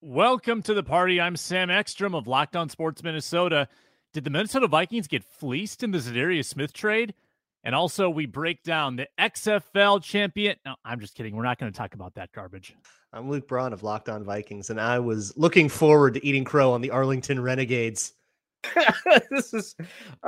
Welcome to the party. I'm Sam Ekstrom of Locked On Sports Minnesota. Did the Minnesota Vikings get fleeced in the Za'Darius Smith trade? And also, we break down the XFL champion. No, I'm just kidding. We're not going to talk about that garbage. I'm Luke Braun of Locked On Vikings, and I was looking forward to eating crow on the Arlington Renegades. this is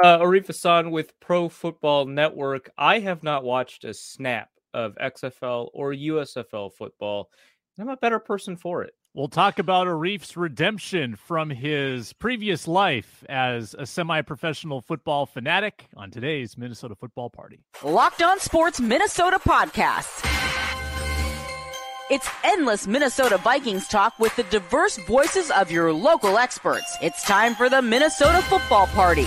uh, Arif Hasan with Pro Football Network. I have not watched a snap of XFL or USFL football. and I'm a better person for it. We'll talk about Arif's redemption from his previous life as a semi professional football fanatic on today's Minnesota Football Party. Locked on Sports Minnesota podcast. It's endless Minnesota Vikings talk with the diverse voices of your local experts. It's time for the Minnesota Football Party.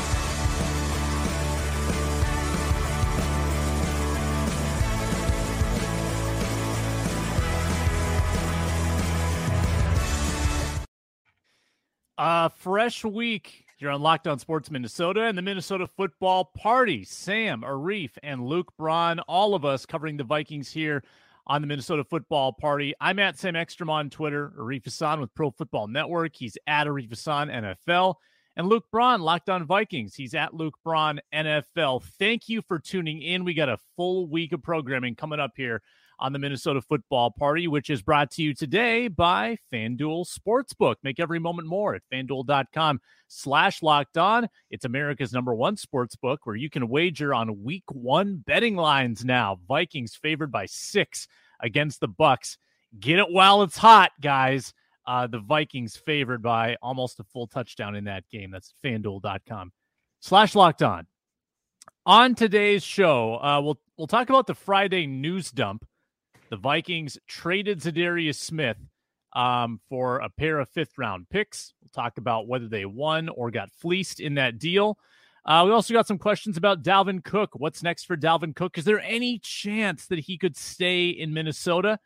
A fresh week here on Locked On Sports Minnesota and the Minnesota Football Party. Sam, Arif, and Luke Braun, all of us covering the Vikings here on the Minnesota Football Party. I'm at Sam Ekstrom on Twitter, Arif Hasan with Pro Football Network. He's at Arif Hasan NFL. And Luke Braun, Locked On Vikings. He's at Luke Braun NFL. Thank you for tuning in. We got a full week of programming coming up here on the Minnesota Football Party, which is brought to you today by FanDuel Sportsbook. Make every moment more at fanduel.com slash locked on. It's America's number one sportsbook where you can wager on week one betting lines now. Vikings favored by six against the Bucs. Get it while it's hot, guys. Uh, the Vikings favored by almost a full touchdown in that game. That's fanduel.com slash locked on. On today's show, uh, we'll we'll talk about the Friday news dump the Vikings traded Za'Darius Smith um, for a pair of fifth round picks. We'll talk about whether they won or got fleeced in that deal. Uh, we also got some questions about Dalvin Cook. What's next for Dalvin Cook? Is there any chance that he could stay in Minnesota?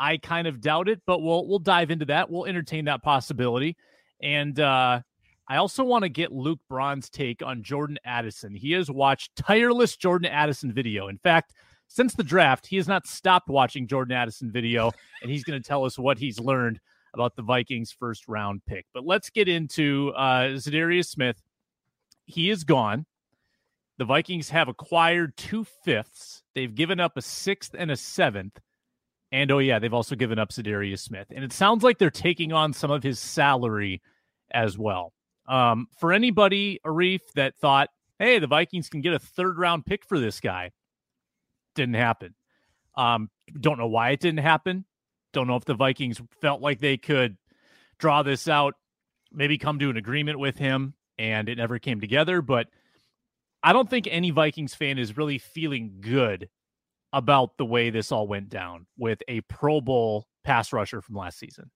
I kind of doubt it, but we'll we'll dive into that. We'll entertain that possibility. And uh, I also want to get Luke Braun's take on Jordan Addison. He has watched tireless Jordan Addison video. In fact, since the draft, he has not stopped watching Jordan Addison video, and he's going to tell us what he's learned about the Vikings' first round pick. But let's get into uh, Za'Darius Smith. He is gone. The Vikings have acquired two fifths. They've given up a sixth and a seventh. And oh, yeah, they've also given up Za'Darius Smith. And it sounds like they're taking on some of his salary as well. Um, for anybody, Arif, that thought, hey, the Vikings can get a third round pick for this guy, didn't happen. Um, don't know why it didn't happen. Don't know if the Vikings felt like they could draw this out, maybe come to an agreement with him, and it never came together. But I don't think any Vikings fan is really feeling good about the way this all went down with a Pro Bowl pass rusher from last season.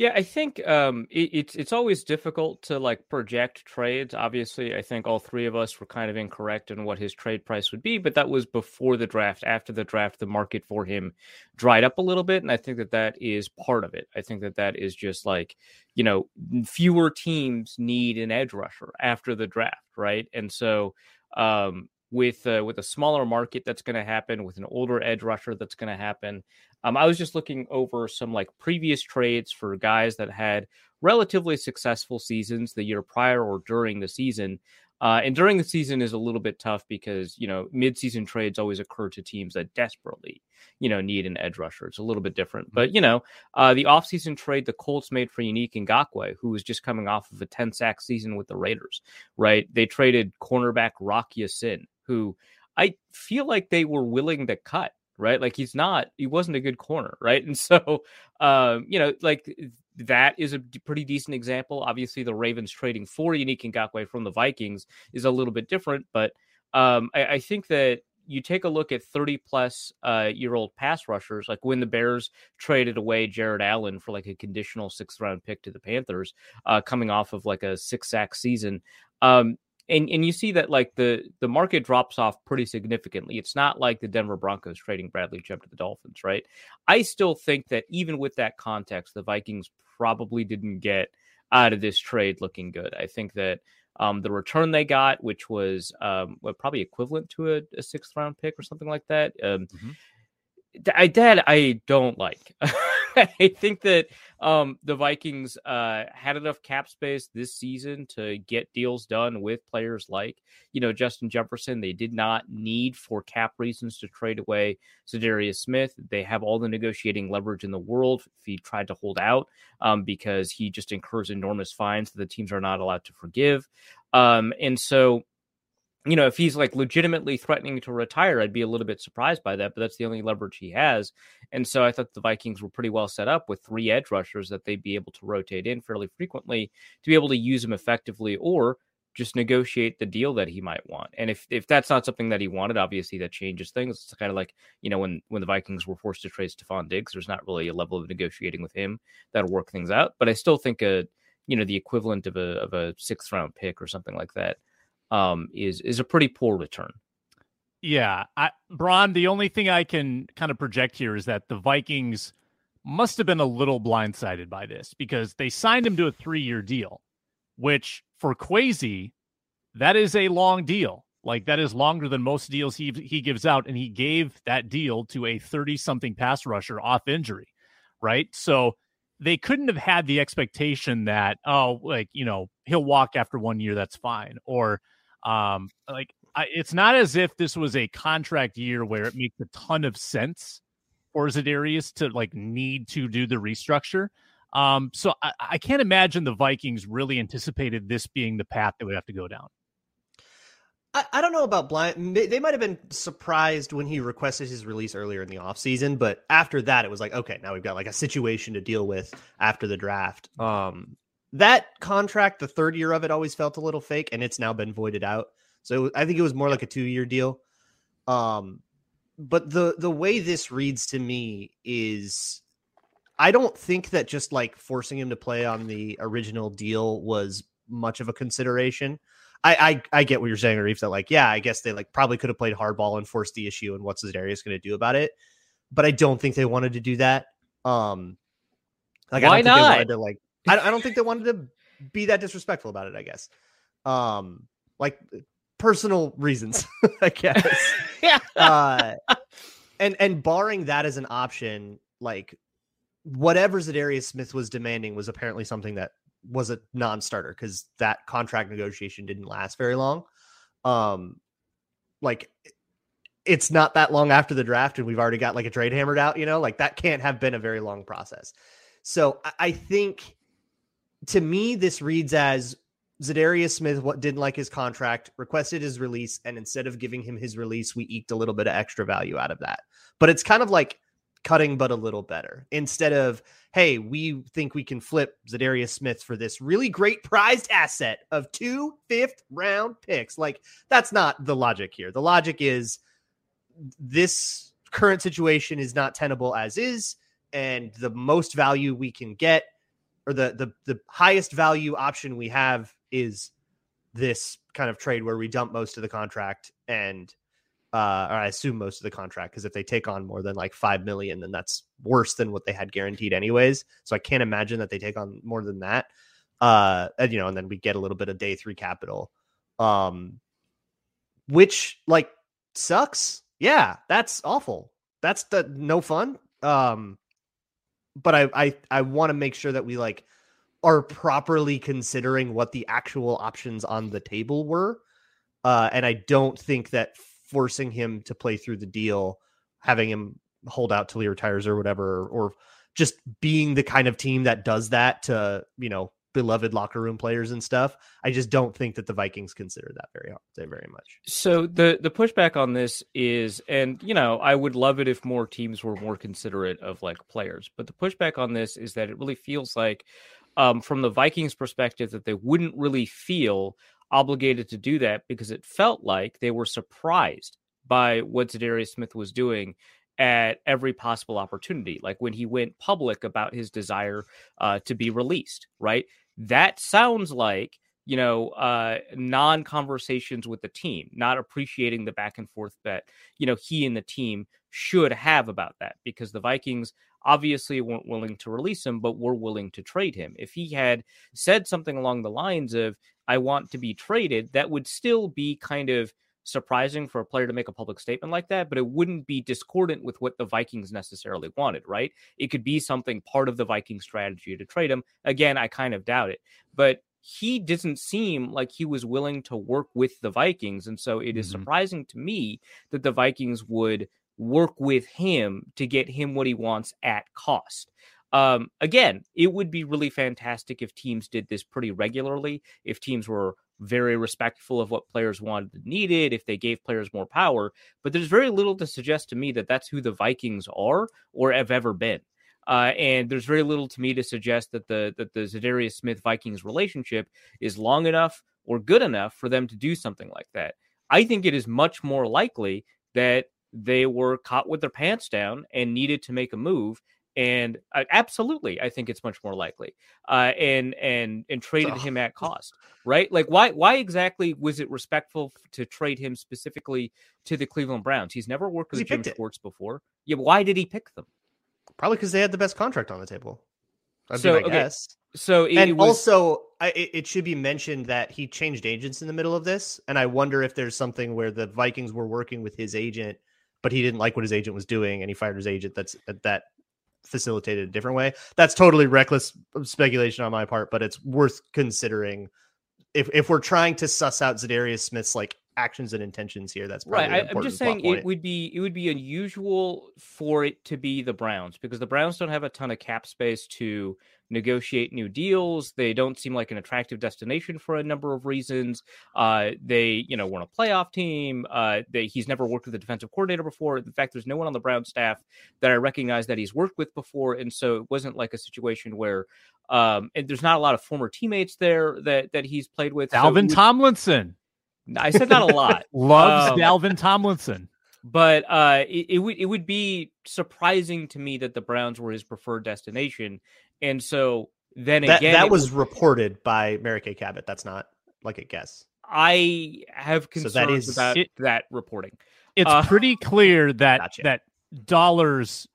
Yeah, I think um, it, it's it's always difficult to like project trades. Obviously, I think all three of us were kind of incorrect in what his trade price would be, but that was before the draft. After the draft, the market for him dried up a little bit, and I think that that is part of it. I think that that is just like you know fewer teams need an edge rusher after the draft, right? And so um, with uh, with a smaller market that's going to happen with an older edge rusher that's going to happen um, i was just looking over some like previous trades for guys that had relatively successful seasons the year prior or during the season Uh, and during the season is a little bit tough because you know midseason trades always occur to teams that desperately you know need an edge rusher. It's a little bit different, Mm-hmm. but you know uh, the offseason trade the Colts made for Yannick Ngakoue, who was just coming off of a 10 sack season with the Raiders, right? They traded cornerback Rock Sin, who I feel like they were willing to cut. Right, like he's not, he wasn't a good corner, right? And so, um, you know, like that is a pretty decent example. Obviously, the Ravens trading for Yannick Ngakoue from the Vikings is a little bit different, but um, I, I think that you take a look at 30 plus uh, year old pass rushers, like when the Bears traded away Jared Allen for like a conditional sixth round pick to the Panthers, uh, coming off of like a six sack season. Um, and, and you see that like the the market drops off pretty significantly. It's not like the Denver Broncos trading Bradley Chubb to the Dolphins, right? I still think that even with that context, the Vikings probably didn't get out of this trade looking good. I think that um, the return they got, which was um, what, probably equivalent to a, a, sixth round pick or something like that, um, Mhm. I that I don't like. I think that um, the Vikings uh, had enough cap space this season to get deals done with players like, you know, Justin Jefferson. They did not need for cap reasons to trade away Za'Darius Smith. They have all the negotiating leverage in the world if he tried to hold out um, because he just incurs enormous fines that the teams are not allowed to forgive. Um, and so, you know, if he's like legitimately threatening to retire, I'd be a little bit surprised by that, but that's the only leverage he has. And so I thought the Vikings were pretty well set up with three edge rushers that they'd be able to rotate in fairly frequently to be able to use him effectively or just negotiate the deal that he might want. And if if that's not something that he wanted, obviously that changes things. It's kind of like, you know, when when the Vikings were forced to trade Stefon Diggs, there's not really a level of negotiating with him that'll work things out. But I still think a you know, the equivalent of a of a sixth round pick or something like that um, is is a pretty poor return. Yeah, I, Braun. The only thing I can kind of project here is that the Vikings must have been a little blindsided by this because they signed him to a three-year deal, which for Kwesi, that is a long deal. Like that is longer than most deals he he gives out, and he gave that deal to a thirty-something pass rusher off injury, right? So they couldn't have had the expectation that oh, like you know he'll walk after one year, that's fine, or um like I, it's not as if this was a contract year where it makes a ton of sense for Za'Darius to like need to do the restructure. Um, so I, I can't imagine the Vikings really anticipated this being the path they would have to go down. I, I don't know about blind. They, they might have been surprised when he requested his release earlier in the offseason, but after that, it was like, okay, now we've got like a situation to deal with after the draft. Um, that contract, the third year of it, always felt a little fake, and it's now been voided out. So I think it was more like a two year deal. Um, but the the way this reads to me is, I don't think that just like forcing him to play on the original deal was much of a consideration. I, I I get what you're saying, Arif. That like, yeah, I guess they like probably could have played hardball and forced the issue, and what's Darius going to do about it? But I don't think they wanted to do that. Um, like Why I don't think they wanted to like. I, I don't think they wanted to be that disrespectful about it. I guess, um, like personal reasons. I guess. yeah. uh, and and barring that as an option, like whatever Za'Darius Smith was demanding was apparently something that was a non-starter because that contract negotiation didn't last very long. Um, like it's not that long after the draft, and we've already got like a trade hammered out. You know, like that can't have been a very long process. So I, I think to me this reads as Za'Darius Smith what didn't like his contract, requested his release, and instead of giving him his release, we eked a little bit of extra value out of that. But it's kind of like cutting but a little better. Instead of, hey, we think we can flip Za'Darius Smith for this really great prized asset of two fifth round picks. Like that's not the logic here. The logic is this current situation is not tenable as is, and the most value we can get or the the the highest value option we have is this kind of trade where we dump most of the contract and uh or I assume most of the contract because if they take on more than like 5 million then that's worse than what they had guaranteed anyways. So I can't imagine that they take on more than that. Uh and, you know and then we get a little bit of day 3 capital. Um which like sucks. Yeah that's awful. That's the no fun. Um but I I I want to make sure that we like are properly considering what the actual options on the table were Uh, and I don't think that forcing him to play through the deal, having him hold out till he retires or whatever, or just being the kind of team that does that to, you know, beloved locker room players and stuff. I just don't think that the Vikings consider that very very much. So the the pushback on this is, and you know, I would love it if more teams were more considerate of like players, but the pushback on this is that it really feels like, um, from the Vikings' perspective, that they wouldn't really feel obligated to do that because it felt like they were surprised by what Za'Darius Smith was doing at every possible opportunity. Like when he went public about his desire uh, to be released, right? That sounds like you know uh non conversations with the team not appreciating the back and forth that you know he and the team should have about that because the vikings obviously weren't willing to release him but were willing to trade him. If he had said something along the lines of i want to be traded that would still be kind of surprising for a player to make a public statement like that, but it wouldn't be discordant with what the Vikings necessarily wanted, right? It could be something part of the Viking strategy to trade him. Again, I kind of doubt it, but he doesn't seem like he was willing to work with the Vikings. And so it is mm-hmm. surprising to me that the Vikings would work with him to get him what he wants at cost. Um, again, it would be really fantastic if teams did this pretty regularly, if teams were very respectful of what players wanted and needed, if they gave players more power. But there's very little to suggest to me that that's who the Vikings are or have ever been. Uh, and there's very little to me to suggest that the that the Za'Darius Smith Vikings relationship is long enough or good enough for them to do something like that. I think it is much more likely that they were caught with their pants down and needed to make a move and uh, absolutely, I think it's much more likely. Uh, and and and traded him at cost, right? Like why why exactly was it respectful to trade him specifically to the Cleveland Browns? He's never worked with Jim Schwartz before. Yeah, why did he pick them? Probably because they had the best contract on the table. That'd so, okay. Guess. So it, and it was... also, I, it should be mentioned that he changed agents in the middle of this, and I wonder if there's something where the Vikings were working with his agent, but he didn't like what his agent was doing, and he fired his agent. That's that facilitated a different way. That's totally reckless um, speculation on my part, but it's worth considering if if we're trying to suss out Za'Darius Smith's like actions and intentions here. That's right. I, am just saying it would be it would be unusual for it to be the Browns because the Browns don't have a ton of cap space to negotiate new deals. They don't seem like an attractive destination for a number of reasons. Uh, they, you know, weren't a playoff team. Uh, they, he's never worked with a defensive coordinator before. In fact, there's no one on the Brown staff that I recognize that he's worked with before, and so it wasn't like a situation where. Um, and there's not a lot of former teammates there that that he's played with. Alvin so Tomlinson. I said not a lot. Loves um, Dalvin Tomlinson. But uh, it, it would it would be surprising to me that the Browns were his preferred destination, and so then that, again, that was, reported by Mary Kay Cabot. That's not like a guess. I have concerns so that is, about it, that reporting. It's uh, pretty clear that gotcha. that dollars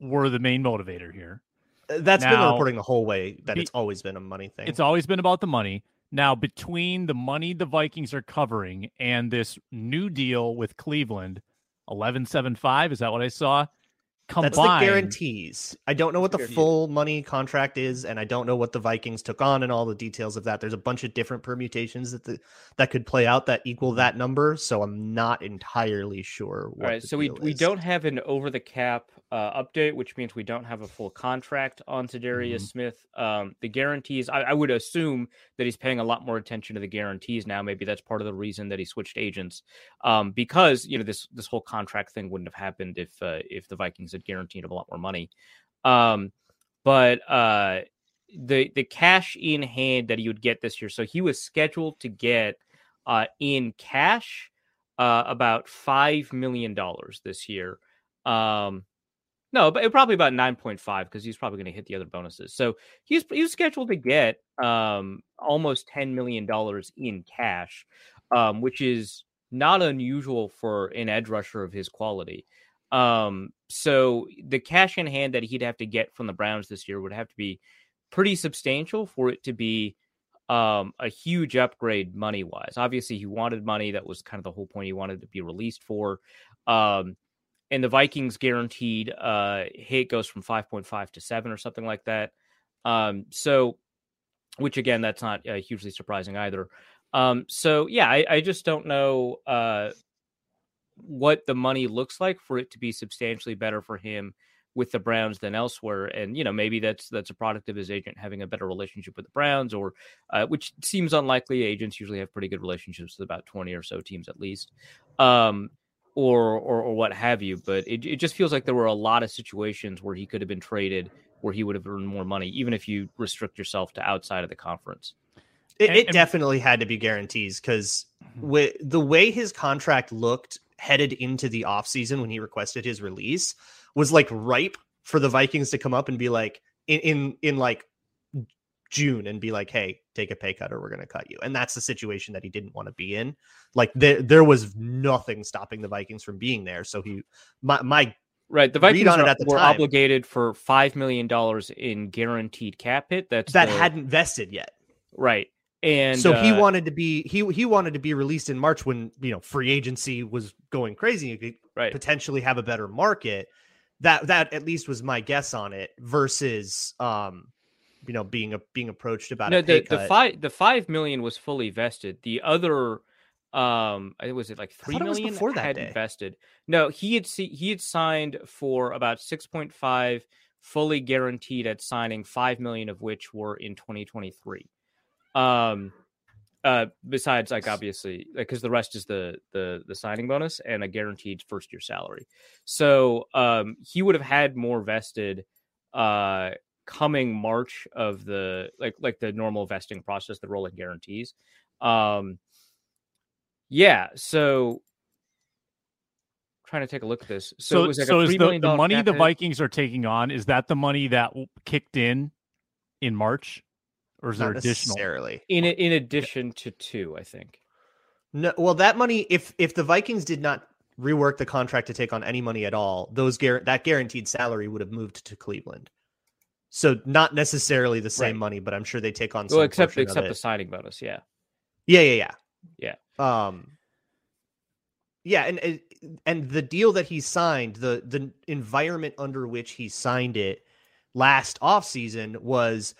were the main motivator here. That's now, been the reporting the whole way. That it's always been a money thing. It's always been about the money. Now, between the money the Vikings are covering and this new deal with Cleveland, eleven seven five is that what I saw? Combined, That's the guarantees. I don't know what the full money contract is, and I don't know what the Vikings took on and all the details of that. There's a bunch of different permutations that the, that could play out that equal that number. So I'm not entirely sure. all right, so we we don't have an over the cap uh, update, which means we don't have a full contract on Za'Darius mm-hmm. Smith. Um, the guarantees, I, I, would assume that he's paying a lot more attention to the guarantees now. Maybe that's part of the reason that he switched agents, um, because you know this this whole contract thing wouldn't have happened if uh, if the Vikings had guaranteed him a lot more money. Um, but uh, the the cash in hand that he would get this year, so he was scheduled to get uh, in cash uh, about five million dollars this year. Um, no, but it probably about 9.5 because he's probably going to hit the other bonuses. So he's he's scheduled to get um, almost 10 million dollars in cash, um, which is not unusual for an edge rusher of his quality. Um, so the cash in hand that he'd have to get from the Browns this year would have to be pretty substantial for it to be um, a huge upgrade money wise. Obviously, he wanted money. That was kind of the whole point. He wanted to be released for. Um, and the Vikings guaranteed uh, hit goes from 5.5 to 7 or something like that. Um, so, which again, that's not uh, hugely surprising either. Um, so yeah, I, I just don't know uh, what the money looks like for it to be substantially better for him with the Browns than elsewhere. And you know, maybe that's that's a product of his agent having a better relationship with the Browns, or uh, which seems unlikely. Agents usually have pretty good relationships with about twenty or so teams at least, um, or, or or what have you. But it it just feels like there were a lot of situations where he could have been traded, where he would have earned more money, even if you restrict yourself to outside of the conference. It, And- it and- definitely had to be guarantees because mm-hmm. with the way his contract looked headed into the offseason when he requested his release was like ripe for the Vikings to come up and be like in in, in like June and be like, hey, take a pay cut or we're gonna cut you. And that's the situation that he didn't want to be in. Like there there was nothing stopping the Vikings from being there. So he my my Right, the Vikings on it are- at the were time. obligated for five million dollars in guaranteed cap hit. That's that the- hadn't vested yet. right, and so he uh, wanted to be he he wanted to be released in March when you know free agency was going crazy. You could right. potentially have a better market. That that at least was my guess on it versus um you know being a being approached about No, the, the five the five million was fully vested. The other, um, I think was it like three it million before that hadn't day. vested. No, he had see, he had signed for about six point five, fully guaranteed at signing, five million of which were in twenty twenty three. Um, uh, besides like obviously because the rest is the the the signing bonus and a guaranteed first year salary. So um, he would have had more vested. Uh, coming March of the like like the normal vesting process, the rolling guarantees. Um yeah, so trying to take a look at this. So, So, it was like so a is the, million the money the hit. Vikings are taking on is that the money that kicked in in March, or is there additional? necessarily. in in addition to two, I think. No, well, that money if if the Vikings did not rework the contract to take on any money at all, those guar- that guaranteed salary would have moved to Cleveland. So not necessarily the same Right. money, but I'm sure they take on some Well, except except the signing bonus, yeah. Yeah, yeah, Yeah. yeah. Um Yeah, and and- the deal that he signed, the the environment under which he signed it last offseason was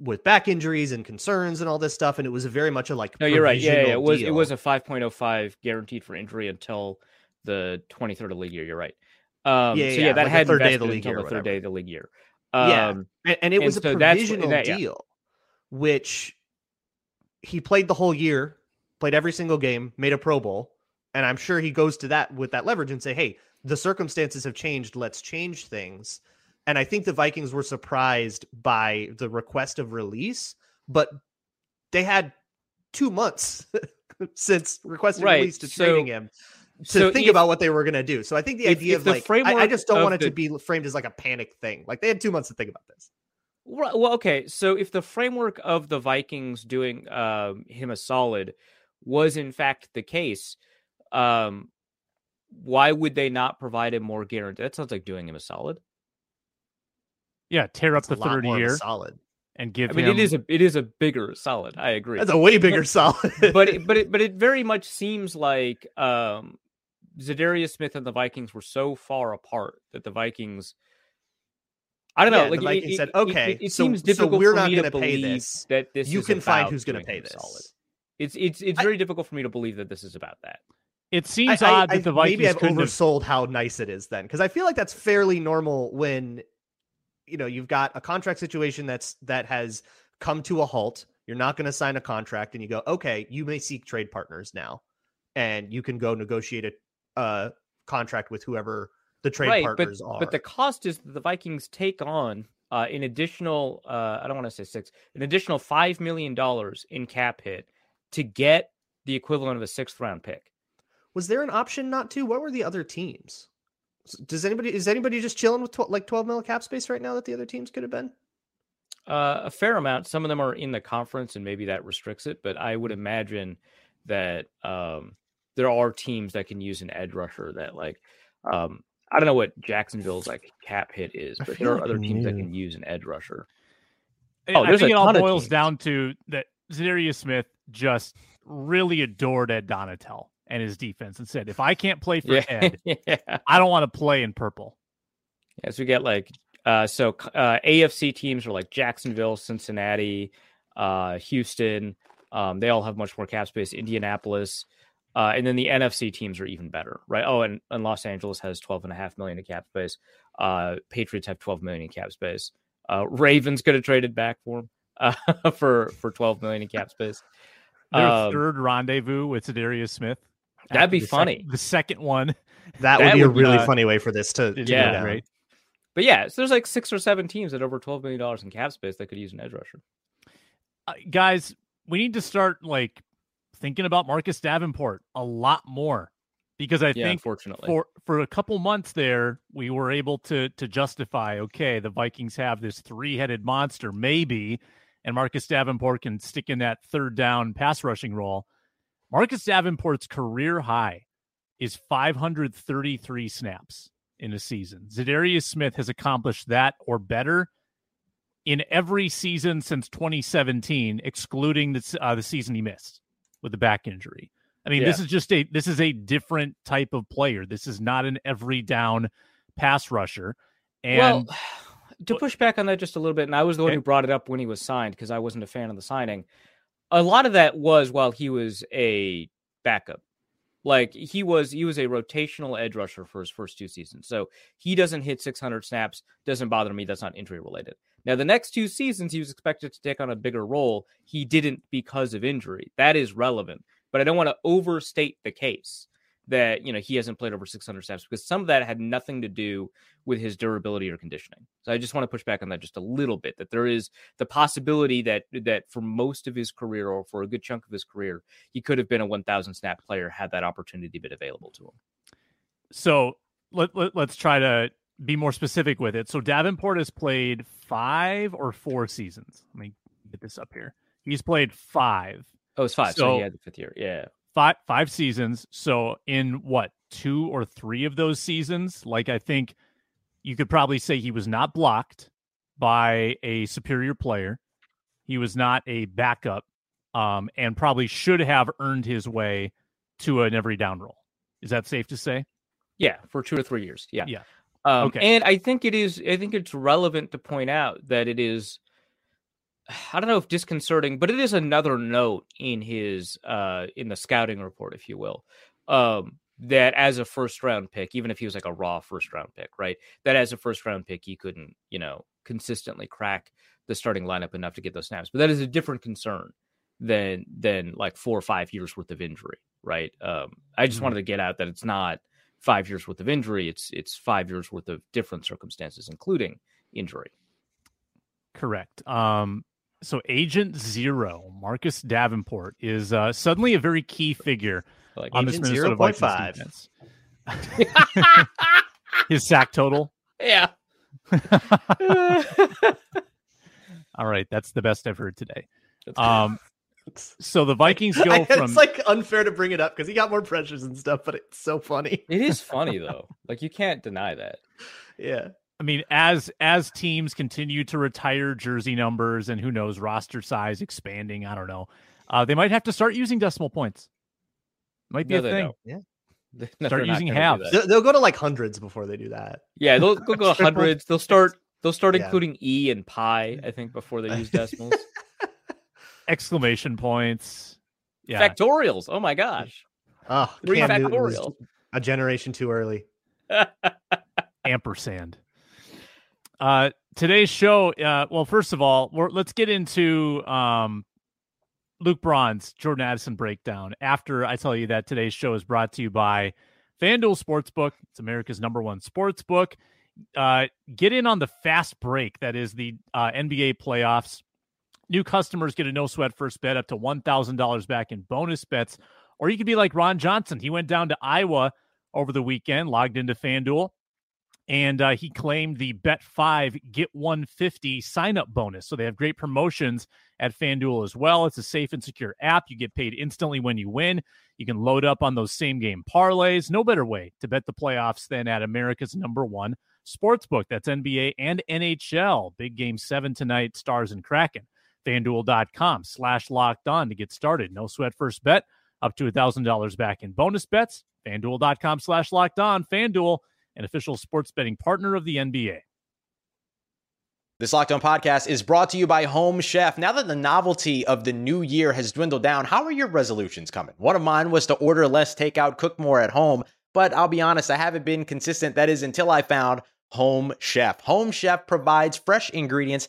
with back injuries and concerns and all this stuff and it was very much a like No, you're right. Yeah, yeah, yeah. It was it was a 5.05 guaranteed for injury until the 23rd of the league year. You're right. Um, Yeah, so yeah, yeah, that like had third day of the league until year the third whatever. day of the league year. Yeah. Um, and, and it and was a so that's provisional that- yeah. deal which he played the whole year, played every single game, made a Pro Bowl, and I'm sure he goes to that with that leverage and say, "Hey, the circumstances have changed. Let's change things." And I think the Vikings were surprised by the request of release, but they had two months since requesting Right, release to so- trading him to so think if- about what they were going to do. So I think the if- idea if of the like, I, I just don't want it the- to be framed as like a panic thing. Like they had two months to think about this. Right, Well, okay. So if the framework of the Vikings doing um, him a solid was in fact the case, um, why would they not provide him more guarantee? That sounds like doing him a solid. Yeah, tear up It's a the lot third more of a year solid. and give I mean, him. it is a it is a bigger solid. I agree. That's a way bigger solid. but it, but it, but it very much seems like um, Za'Darius Smith and the Vikings were so far apart that the Vikings. I don't know. Yeah, like the Vikings it, said, "Okay, it, it so- seems so we're for not gonna pay this. that this you is can find who's going to pay him a solid. this. It's it's it's I- very difficult for me to believe that this is about that. it seems I- odd I- that the Vikings maybe I've couldn't have. oversold how nice it is then, because I feel like that's fairly normal when you know you've got a contract situation that's that has come to a halt. You're not going to sign a contract, and you go, okay, you may seek trade partners now, and you can go negotiate a uh, contract with whoever the trade right, but partners are. but the cost is that the Vikings take on uh, an additional uh, I don't want to say six, an additional five million dollars in cap hit to get the equivalent of a sixth round pick. was there an option not to? What were the other teams? Does anybody is anybody just chilling with like 12 mil cap space right now that the other teams could have been? Uh, a fair amount. Some of them are in the conference, and maybe that restricts it. But I would imagine that um, there are teams that can use an edge rusher. That like, um, I don't know what Jacksonville's like cap hit is, but there are like other teams that can use an edge rusher. I- Oh, I think it all boils down to that Za'Darius Smith just really adored Ed Donatell and his defense and said, if I can't play for Yeah, Ed, yeah. I don't want to play in purple. Yeah, so we get like uh so uh AFC teams are like Jacksonville, Cincinnati, uh Houston, Um, they all have much more cap space. Indianapolis, uh, and then the NFC teams are even better, right? Oh, and, and Los Angeles has twelve and a half million in cap space. Uh, Patriots have twelve million in cap space. Uh, Ravens could have traded back for him uh, for for twelve million in cap space. Their Um, third rendezvous with Za'Darius Smith. That'd be the sec- funny. the second one. That, That would be a would be, really uh, funny way for this to, to go Yeah. down. Great. But yeah, so there's like six or seven teams at over twelve million dollars in cap space that could use an edge rusher. Uh, guys, we need to start like thinking about Marcus Davenport a lot more because I Yeah, think unfortunately. for for a couple months there we were able to to justify okay the Vikings have this three-headed monster maybe and Marcus Davenport can stick in that third down pass rushing role. Marcus Davenport's career high is 533 snaps in a season. Za'Darius Smith has accomplished that or better in every season since 2017 excluding the uh, the season he missed with the back injury. I mean, this is just a this is a different type of player. This is not an every down pass rusher. And well, to push back on that just a little bit, and I was the one Okay. who brought it up when he was signed because I wasn't a fan of the signing. A lot of that was while he was a backup. Like he was he was a rotational edge rusher for his first two seasons. So he doesn't hit 600 snaps, doesn't bother me. That's not injury related. Now the next two seasons he was expected to take on a bigger role. He didn't because of injury. That is relevant, but I don't want to overstate the case that, you know, he hasn't played over 600 snaps because some of that had nothing to do with his durability or conditioning. So I just want to push back on that just a little bit that there is the possibility that that for most of his career or for a good chunk of his career, he could have been a 1000 snap player had that opportunity been available to him. so let, let let's try to be more specific with it. So Davenport has played 5 or 4 seasons. Let me get this up here. He's played 5. Oh, it's five. So, So- he had the fifth year. Yeah. five five seasons. So in what two or three of those seasons, like I think you could probably say he was not blocked by a superior player. He was not a backup, um, and probably should have earned his way to an every down role. Is that safe to say? Yeah. For two or three years. Yeah. Yeah. Um, Okay. And I think it is. I think it's relevant to point out that it is. I don't know if disconcerting, but it is another note in his uh in the scouting report, if you will, um, that as a first round pick, even if he was like a raw first round pick, right? That as a first round pick, he couldn't, you know, consistently crack the starting lineup enough to get those snaps. But that is a different concern than than like four or five years worth of injury, right? Um, I just Mhm. wanted to get out that it's not five years worth of injury. It's it's five years worth of different circumstances, including injury. Correct. Um, so Agent Zero, Marcus Davenport, is uh, suddenly a very key figure Like on this Agent Minnesota Vikings 0.5. defense. His sack total. yeah. All right, that's the best I've heard today. Um, so the Vikings go I- from it's like unfair to bring it up because he got more pressures and stuff, but it's so funny. it is funny though. Like you can't deny that. Yeah. I mean, as as teams continue to retire jersey numbers and who knows roster size expanding, I don't know. Uh, they might have to start using decimal points. Might be No, a they thing. don't. Yeah. They're Start using gonna halves. They'll, they'll go to like hundreds before they do that. Yeah, they'll, they'll go Triple. hundreds. They'll start. They'll start Yeah. including e and pi. I think before they use decimals. Exclamation points. Yeah. Factorials. Oh my gosh. Oh, Three Cam Newton a generation too early. ampersand. Uh, today's show. Uh, well, first of all, we're, let's get into um, Luke Braun's Jordan Addison breakdown. After I tell you that today's show is brought to you by FanDuel Sportsbook. It's America's number one sportsbook. Uh, get in on the fast break that is the uh, NBA playoffs. New customers get a no sweat first bet up to one thousand dollars back in bonus bets, or you could be like Ron Johnson. He went down to Iowa over the weekend, logged into FanDuel, and uh, he claimed the bet five get 150 sign up bonus. So they have great promotions at FanDuel as well. It's a safe and secure app. You get paid instantly when you win. You can load up on those same game parlays. No better way to bet the playoffs than at America's number one sportsbook. That's NBA and NHL. Big game seven tonight, Stars and Kraken. FanDuel.com slash locked on to get started. No sweat first bet up to $1,000 back in bonus bets. FanDuel.com slash locked on. FanDuel, an official sports betting partner of the NBA. This Locked On podcast is brought to you by Home Chef. Now that the novelty of the new year has dwindled down, how are your resolutions coming? One of mine was to order less takeout, cook more at home, but I'll be honest, I haven't been consistent. That is until I found Home Chef. Home Chef provides fresh ingredients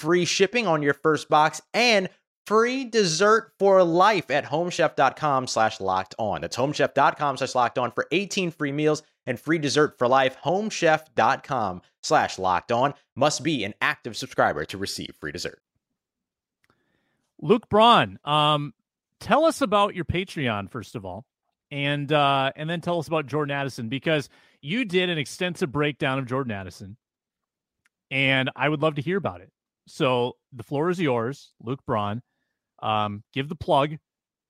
free shipping on your first box and free dessert for life at homechef.com slash locked on. That's homechef.com slash locked on for 18 free meals and free dessert for life. Homechef.com slash locked on must be an active subscriber to receive free dessert. Luke Braun, um, tell us about your Patreon, first of all. And uh, and then tell us about Jordan Addison because you did an extensive breakdown of Jordan Addison, and I would love to hear about it. So the floor is yours, Luke Braun. Um, give the plug,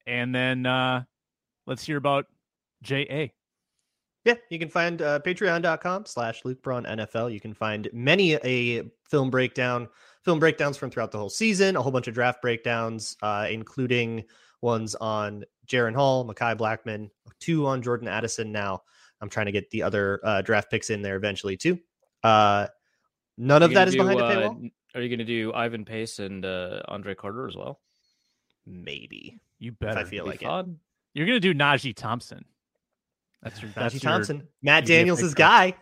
and then uh, let's hear about JA. Yeah, you can find uh, patreon.com slash Luke Braun NFL. You can find many a film breakdown, film breakdowns from throughout the whole season, a whole bunch of draft breakdowns, uh, including ones on Jaren Hall, Mekhi Blackmon, two on Jordan Addison now. I'm trying to get the other uh, draft picks in there eventually too. Uh, none of that is do, behind a uh, paywall. Are you going to do Ivan Pace and uh, Andre Carter as well? Maybe You if better. I feel Be like it. You're gonna do Najee Thompson. That's your. That's Najee your- Thompson, Matt you get a Daniels' picture. guy.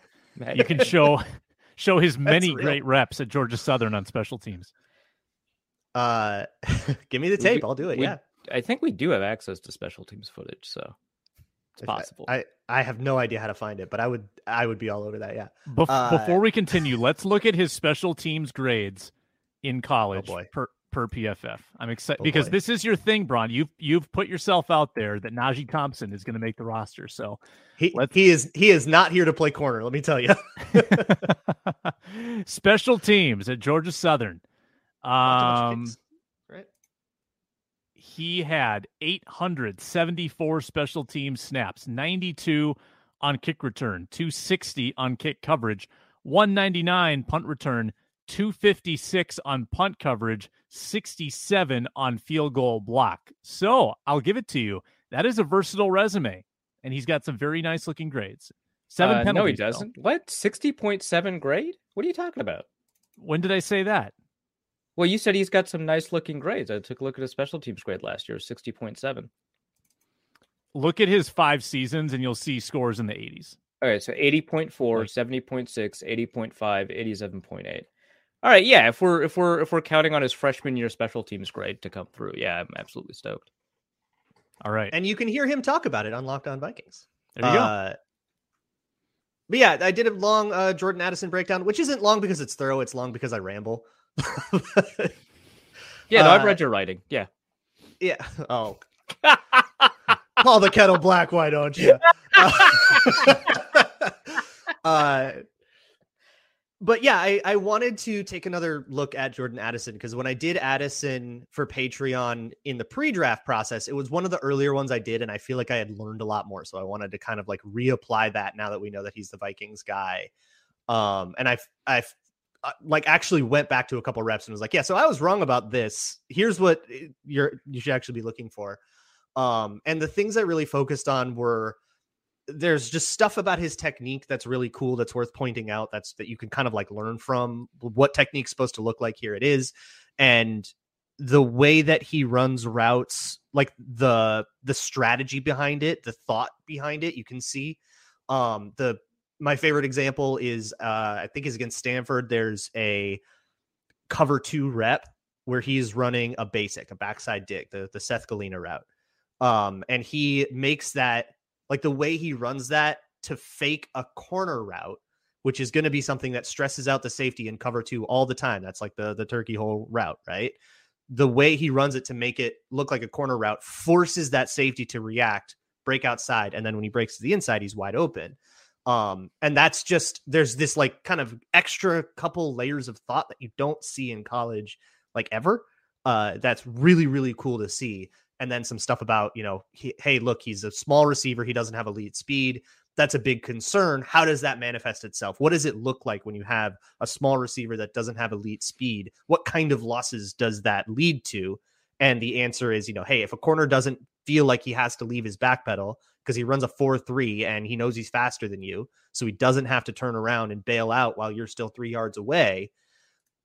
You can show show his many great reps at Georgia Southern on special teams. Uh, give me the tape. do- I'll do it. we- yeah, I think we do have access to special teams footage, so it's If I- possible. I, I have no idea how to find it, but I would I would be all over that. Yeah. Bef- Uh, before we continue, let's look at his special teams grades in college boy. per per PFF. I'm excited Oh, because boy. this is your thing, Braun. You've you've put yourself out there that Najee Thompson is going to make the roster. So He he is he is not here to play corner. Let me tell you. special teams at Georgia Southern. Um, right. He had 874 special team snaps, 92 on kick return, 260 on kick coverage, 199 punt return, 256 on punt coverage, 67 on field goal block. So I'll give it to you. That is a versatile resume, and he's got some very nice looking grades. Seven Uh, penalties. no, he doesn't. What? Sixty point seven grade? What are you talking about? When did I say that? Well, you said he's got some nice looking grades. I took a look at his special teams grade last year, sixty point seven. Look at his five seasons, and you'll see scores in the 80s. All right, so 80.4, 70.6, 80.5, 87.8. All right, yeah, if we're if we're if we're counting on his freshman year special teams grade to come through, yeah, I'm absolutely stoked. All right. And you can hear him talk about it on Locked On Vikings. There you go. Uh, but yeah, I did a long uh, Jordan Addison breakdown, which isn't long because it's thorough. It's long because I ramble. Yeah, no, I've Uh, read your writing. Yeah. yeah. Oh. Call the kettle black, why don't you? uh, but yeah, I, I wanted to take another look at Jordan Addison because when I did Addison for Patreon in the pre-draft process, it was one of the earlier ones I did, and I feel like I had learned a lot more. So I wanted to kind of like reapply that now that we know that he's the Vikings guy. Um, and I've I've uh, like actually went back to a couple reps and was like, yeah, so I was wrong about this. Here's what uh, you're you should actually be looking for. Um, and the things I really focused on were there's just stuff about his technique that's really cool that's worth pointing out that's that you can kind of like learn from what technique's supposed to look like here it is and the way that he runs routes like the the strategy behind it the thought behind it you can see um the my favorite example is uh i think is against stanford there's a cover two rep where he's running a basic a backside dig the the seth galina route. Um and he makes that like the way he runs that to fake a corner route which is going to be something that stresses out the safety in cover two all the time. That's like the the turkey hole route right? The way he runs it to make it look like a corner route forces that safety to react break outside and then when he breaks to the inside he's wide open um and that's just there's this like kind of extra couple layers of thought that you don't see in college like ever. Uh, that's really really cool to see. And then some stuff about you know, he, hey, look, he's a small receiver. He doesn't have elite speed. That's a big concern. How does that manifest itself? What does it look like when you have a small receiver that doesn't have elite speed? What kind of losses does that lead to? And the answer is, you know, hey, if a corner doesn't feel like he has to leave his back pedal because he runs a 4 3 and he knows he's faster than you, so he doesn't have to turn around and bail out while you're still three yards away,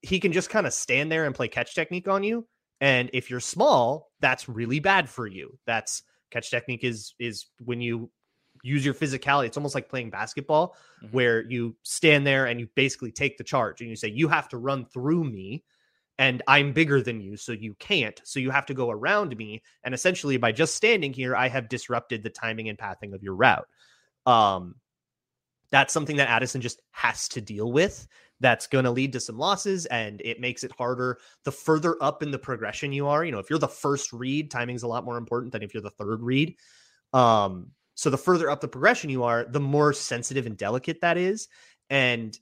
he can just kind of stand there and play catch technique on you. And if you're small, that's really bad for you. That's catch technique is is when you use your physicality. It's almost like playing basketball mm-hmm. where you stand there and you basically take the charge and you say, You have to run through me and I'm bigger than you, so you can't. So you have to go around me. And essentially, by just standing here, I have disrupted the timing and pathing of your route. Um, that's something that Addison just has to deal with. That's going to lead to some losses, and it makes it harder. The further up in the progression you are, you know, if you're the first read, timing's a lot more important than if you're the third read. Um, so the further up the progression you are, the more sensitive and delicate that is. And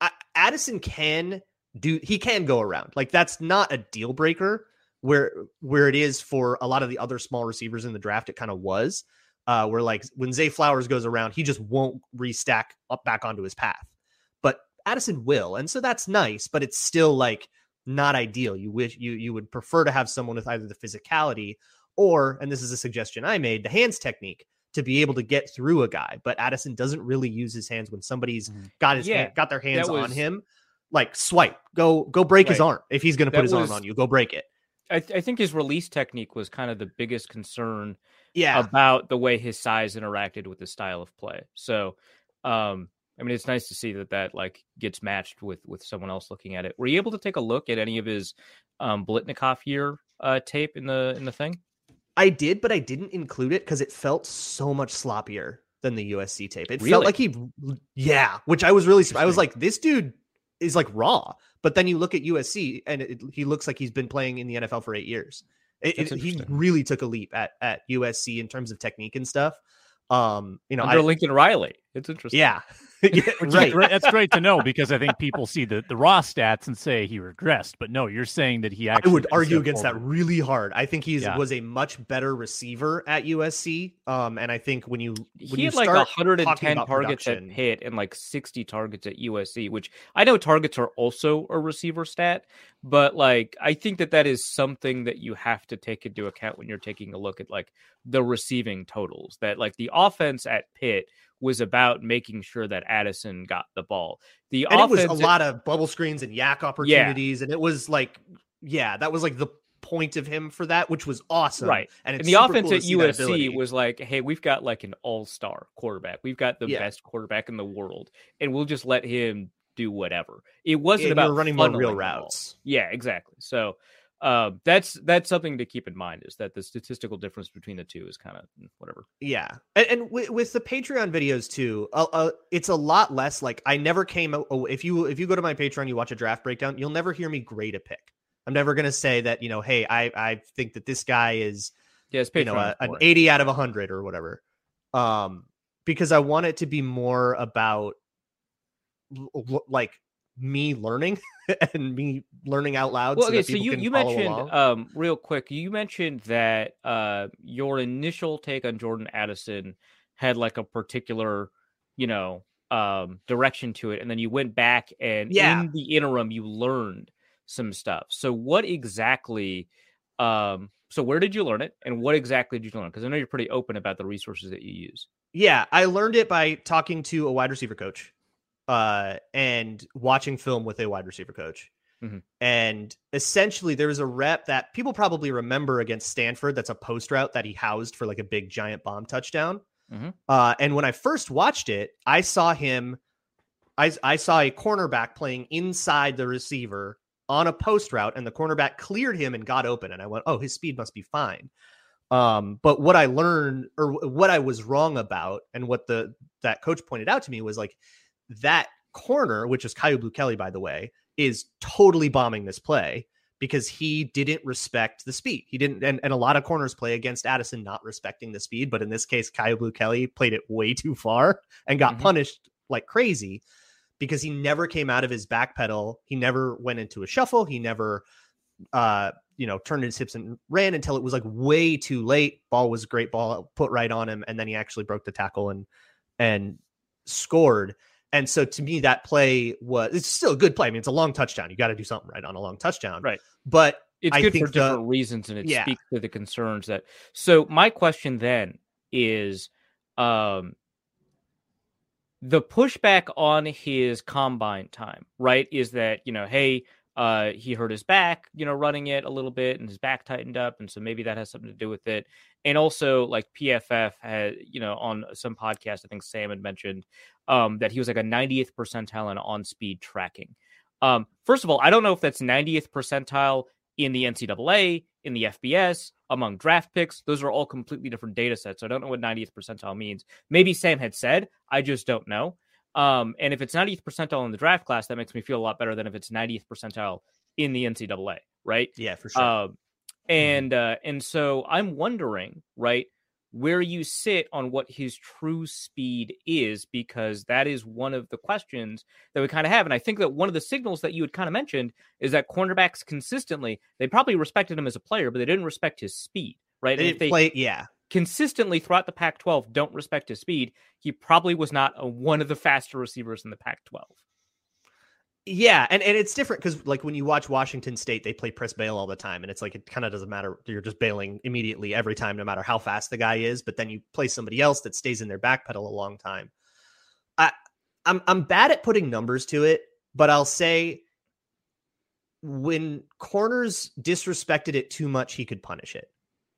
I, Addison can do he can go around. Like that's not a deal breaker where where it is for a lot of the other small receivers in the draft. It kind of was uh, where like when Zay Flowers goes around, he just won't restack up back onto his path. But Addison will, and so that's nice. But it's still like not ideal. You wish you you would prefer to have someone with either the physicality or, and this is a suggestion I made, the hands technique to be able to get through a guy. But Addison doesn't really use his hands when somebody's mm-hmm. got his yeah, hand, got their hands was, on him like swipe, go go break right. his arm. If he's going to put his was, arm on you, go break it. I, th- I, think his release technique was kind of the biggest concern. Yeah. about the way his size interacted with the style of play. So, um, I mean, it's nice to see that that like gets matched with with someone else looking at it. Were you able to take a look at any of his um, Biletnikoff year uh, tape in the in the thing? I did, but I didn't include it because it felt so much sloppier than the USC tape. It really? felt like he, yeah, which I was really. I was like, this dude is like raw. But then you look at USC and it, he looks like he's been playing in the NFL for eight years. It, it, he really took a leap at at USC in terms of technique and stuff. Um, you know, under I, Lincoln Riley, it's interesting. Yeah, yeah right. Great, that's great to know because I think people see the, the raw stats and say he regressed, but no, you're saying that he actually. I would argue against forward. that really hard. I think he yeah. was a much better receiver at USC. Um, and I think when you when he you had like 110 targets at Pitt and like 60 targets at USC, which I know targets are also a receiver stat, but like I think that that is something that you have to take into account when you're taking a look at like the receiving totals. That like the offense at Pitt was about making sure that Addison got the ball. The and offense, it was a lot of bubble screens and YAC opportunities, yeah. and it was like, yeah, that was like the point of him for that, which was awesome. Right. And, and the offense cool at USC was like, hey, we've got like an all star quarterback. We've got the yeah. best quarterback in the world, and we'll just let him do whatever. It wasn't yeah, about running more real routes. Yeah, exactly. So uh, that's that's something to keep in mind is that the statistical difference between the two is kind of mm, whatever. Yeah, and, and with, with, the Patreon videos too, uh, uh, it's a lot less like I never came. Oh, if you if you go to my Patreon, you watch a draft breakdown, you'll never hear me grade a pick. I'm never gonna say that you know, hey, I I think that this guy is yeah, you know a, an 80 out of 100 or whatever. Um, because I want it to be more about like me learning and me learning out loud. Well, so okay, so you, you mentioned um, real quick, you mentioned that uh, your initial take on Jordan Addison had like a particular, you know, um, direction to it, and then you went back and yeah. in the interim you learned some stuff. So what exactly? Um, so where did you learn it, and what exactly did you learn? Because I know you're pretty open about the resources that you use. Yeah, I learned it by talking to a wide receiver coach uh, and watching film with a wide receiver coach. Mm-hmm. And essentially, there was a rep that people probably remember against Stanford. That's a post route that he housed for like a big giant bomb touchdown. Mm-hmm. Uh, and when I first watched it, I saw him. I, I saw a cornerback playing inside the receiver on a post route, and the cornerback cleared him and got open. And I went, "Oh, his speed must be fine." Um, but what I learned, or what I was wrong about, and what the that coach pointed out to me was like that corner, which is Kyu Blue Kelly, by the way, is totally bombing this play because he didn't respect the speed. He didn't, and, and a lot of corners play against Addison not respecting the speed, but in this case, Kyu Blue Kelly played it way too far and got mm-hmm. punished like crazy. because he never came out of his back pedal. He never went into a shuffle. He never, uh, you know, turned his hips and ran until it was like way too late. Ball was great ball put right on him, and then he actually broke the tackle and and scored. And so to me, that play was it's still a good play. I mean, it's a long touchdown. You got to do something right on a long touchdown. Right. But it's I good think for the- different reasons and it Yeah. speaks to the concerns that so my question then is um the pushback on his combine time right is that you know hey uh he hurt his back you know running it a little bit and his back tightened up and so maybe that has something to do with it and also like pff had you know on some podcast i think sam had mentioned um that he was like a 90th percentile in on speed tracking um first of all i don't know if that's 90th percentile in the NCAA, in the FBS, among draft picks. Those are all completely different data sets. So I don't know what 90th percentile means. Maybe Sam had said, I just don't know. Um, and if it's 90th percentile in the draft class, that makes me feel a lot better than if it's 90th percentile in the NCAA, right? yeah, for sure. Um, and uh, and so I'm wondering, right, where you sit on what his true speed is, because that is one of the questions that we kind of have. And I think that one of the signals that you had kind of mentioned is that cornerbacks consistently they probably respected him as a player, but they didn't respect his speed, right? they And if didn't play. Yeah, consistently throughout the Pac-12 don't respect his speed, he probably was not a, one of the faster receivers in the Pac-12. Yeah, and, and it's different because like when you watch Washington State, they play press bail all the time, and it's like it kind of doesn't matter. You're just bailing immediately every time, no matter how fast the guy is. But then you play somebody else that stays in their back pedal a long time. I I'm I'm bad at putting numbers to it, but I'll say when corners disrespected it too much, he could punish it.